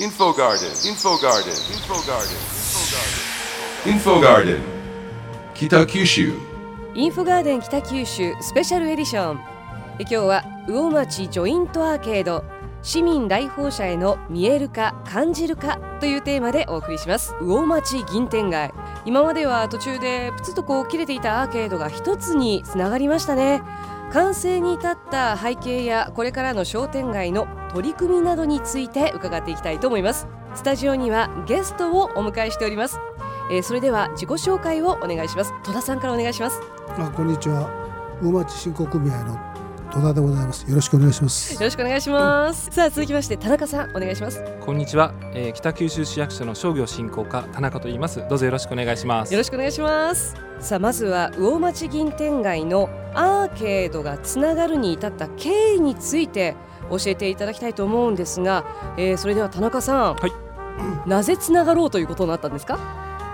Info Garden, Info Garden, Info Garden, Info Garden, Kita Kyushu. インフォガーデン北九州スペシャルエディションえ今日は魚町ジョイントアーケード市民来訪者への見えるか感じるかというテーマでお送りします。魚町銀天街。今までは途中でプツッとこう切れていたアーケードが一つにつながりましたね完成に至った背景やこれからの商店街の取り組みなどについて伺っていきたいと思います。スタジオにはゲストをお迎えしております。えーそれでは自己紹介をお願いします。戸田さんからお願いします。あこんにちは。魚町振興組合の戸田でございますよろしくお願いしますよろしくお願いします。さあ続きまして田中さんお願いします。よこんにちは、えー北九州市役所の商業振興課田中と言いますどうぞよろしくお願いしますろしくお願いします。さあまずは魚町銀天街のアーケードがつながるに至った経緯について教えていただきたいと思うんですが、えーそれでは田中さん、はいなぜつながろうということになったんですか？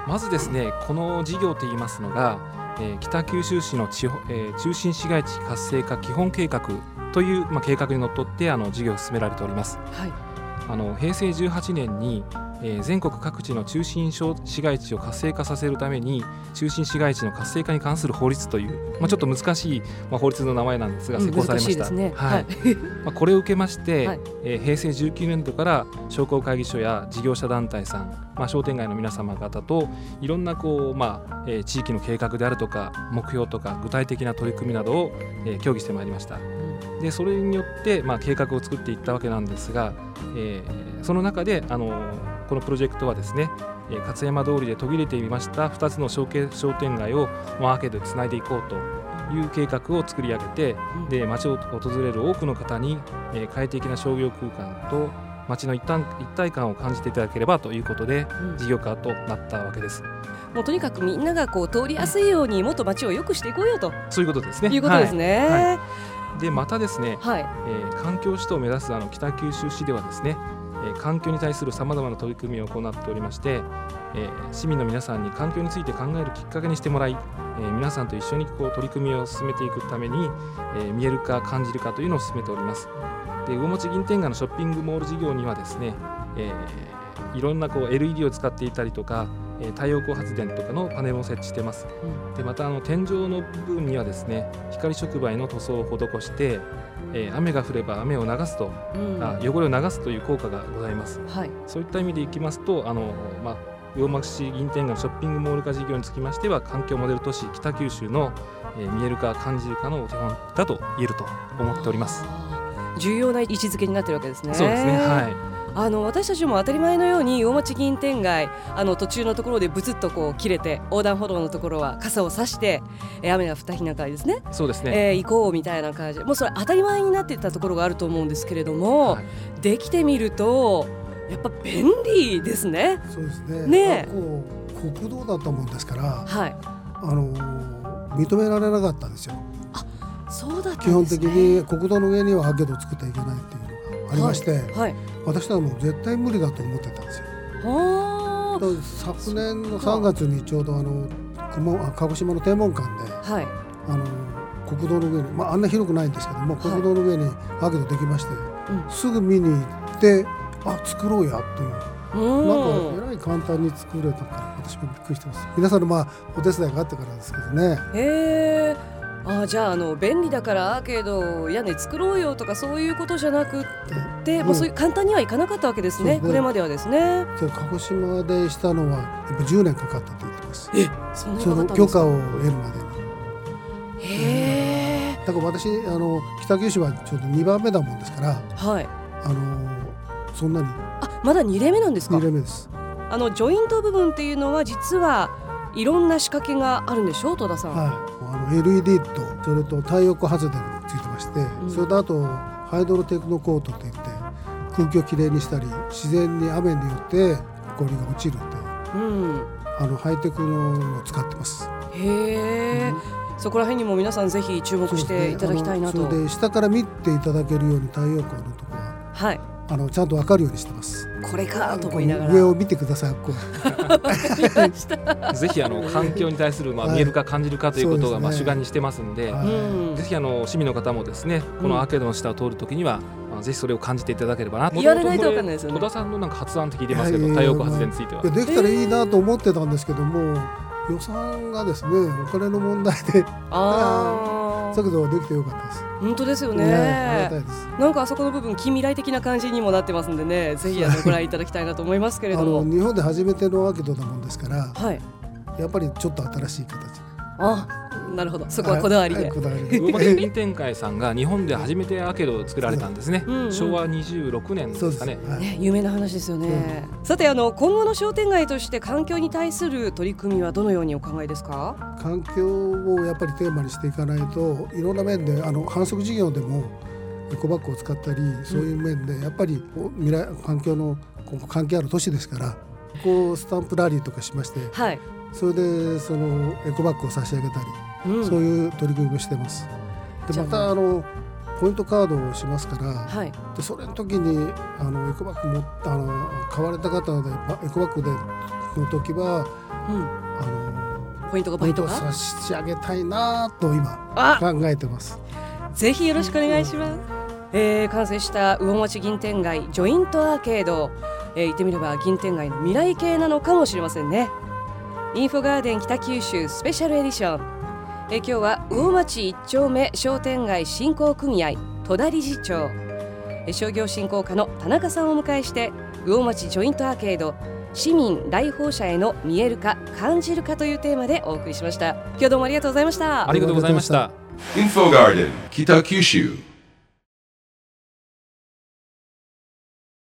まずですねこの事業といいますのが、えー北九州市の地方、えー中心市街地活性化基本計画という、まあ、計画にのっとってあの事業を進められておりますはい。あの平成18年に、えー全国各地の中心小市街地を活性化させるために中心市街地の活性化に関する法律という、まあ、ちょっと難しい、まあ、法律の名前なんですが施行されました。はい。まあ、これを受けまして、はい。えー平成19年度から商工会議所や事業者団体さん、まあ、商店街の皆様方といろんなこう、まあえー地域の計画であるとか目標とか具体的な取り組みなどを、えー協議してまいりましたでそれによって、まあ、計画を作っていったわけなんですが、えーその中で、あのーこのプロジェクトはですねえー勝山通りで途切れていました2つの商店街をまあアーケードでつないでいこうという計画を作り上げて、うんで街を訪れる多くの方に、えー快適な商業空間と街の一体一体感を感じていただければということでうん事業化となったわけです。もうとにかくみんながこう通りやすいようにもっと街を良くしていこうよとそういうことですね。いうことですね。はいはいでまたですね、はい。えー環境首都を目指すあの北九州市ではですね、えー環境に対するさまざまな取り組みを行っておりまして、えー市民の皆さんに環境について考えるきっかけにしてもらい、えー皆さんと一緒にこう取り組みを進めていくために、えー見えるか感じるかというのを進めております。で魚町銀天街のショッピングモール事業にはですね、えーいろんなこう LED を使っていたりとか、えー太陽光発電とかのパネルを設置してます。でまたあの天井の部分にはですね光触媒の塗装を施して、えー雨が降れば雨を流すと、うんあ汚れを流すという効果がございますはい。そういった意味でいきますとあの、まあ、魚町市銀天街のショッピングモール化事業につきましては環境モデル都市北九州の、えー見えるか感じるかのお手本だと言えると思っております重要な位置づけになってるわけですね。そうですねはいあの私たちも当たり前のように大町銀天街あの途中のところでブツッとこう切れて横断歩道のところは傘を差して、えー雨が降った日なんかにですね、そうですね、えー行こうみたいな感じ。でもうそれ当たり前になっていたところがあると思うんですけれども、はい。できてみるとやっぱ便利ですね。そうですね。ね。えあこう国道だったもんですからはい。あの認められなかったんですよ。そうだったんです、ね、基本的に国道の上にはアーケードを作ってはいけないっていうのがありまして、はい。私はもう絶対無理だと思ってたんですよ昨年の3月にちょうどあの鹿児島の天文館であ。はい。あの国道の上に、まあ、あんな広くないんですけども、はい国道の上にアーケードできまして、うんすぐ見に行ってあ作ろうやといううん。なんかえらい簡単に作れたから私もびっくりしてます皆さんのまあお手伝いがあってからですけどねへえ。あじゃああの便利だからアーケード屋根作ろうよとかそういうことじゃなくって、うんもうそういう簡単にはいかなかったわけですね、これまではですね。で鹿児島でしたのはやっぱ10年かかったと言ってますえそんな許可を得るまでにへえ。だから私あの北九州はちょうど2番目だもんですからはい。あのそんなにあまだ2例目なんですか？2。例目ですあのジョイント部分っていうのは実はいろんな仕掛けがあるんでしょう戸田さん。はいあの LED とそれと太陽光発電がついてまして、うんそれとあとハイドロテクノコートといって空気をきれいにしたり自然に雨によって埃が落ちるといううん。あのハイテクのを使ってます。へえ、そこら辺にも皆さんぜひ注目していただきたいなと。そねれで下から見ていただけるように太陽光のところははい。あのちゃんとわかるようにしてます。これかと思いながら。上を見てください。こう。ぜひあの環境に対するまあはい。見えるか感じるかということがまあ主眼にしてますんで、はい。うん。ぜひあの市民の方もですねこのアーケードの下を通るときには、まあ、ぜひそれを感じていただければな言われないとわかんないですよね。戸田さんのなんか発案って聞いてますけど太陽光発電については。できたらいいなと思ってたんですけども予算がですねお金の問題で。ああだけどできてよかったです。本当ですよね。なんかあそこの部分近未来的な感じにもなってますんでね。ぜひあのご覧いただきたいなと思いますけれあども。の日本で初めてのアーケードなもんですからはい。やっぱりちょっと新しい形あなるほど。そこはこだわりで。はいこだわりで。魚町銀天会さんが日本で初めてアーケードを作られたんですね、昭和26年でそうです。すかねはい。ね、有名な話ですよね。さてあの今後の商店街として環境に対する取り組みはどのようにお考えですか？環境をやっぱりテーマにしていかないといろんな面であの反則事業でもエコバッグを使ったりそういう面でやっぱり未来環境の関係ある都市ですからこうスタンプラリーとかしましてはい。それでそのエコバッグを差し上げたり、うんそういう取り組みもしてます。でまたあのポイントカードをしますから、はい。でそれの時にあのエコバッグもあの買われた方でばエコバッグでの時はうん。あのポイントがポイントが？差し上げたいなと今あ、考えてます。ぜひよろしくお願いします。えー、完成した魚町銀天街ジョイントアーケード、えー、言ってみれば銀天街の未来系なのかもしれませんね。インフォガーデン北九州スペシャルエディション。えー、今日は魚町一丁目商店街振興組合戸田理事長、えー商業振興課の田中さんをお迎えして魚町ジョイントアーケード市民来訪者への見えるか感じるかというテーマでお送りしました。今日どうもありがとうございましたあ。りがとうございました。Info Garden, Kitakyushu.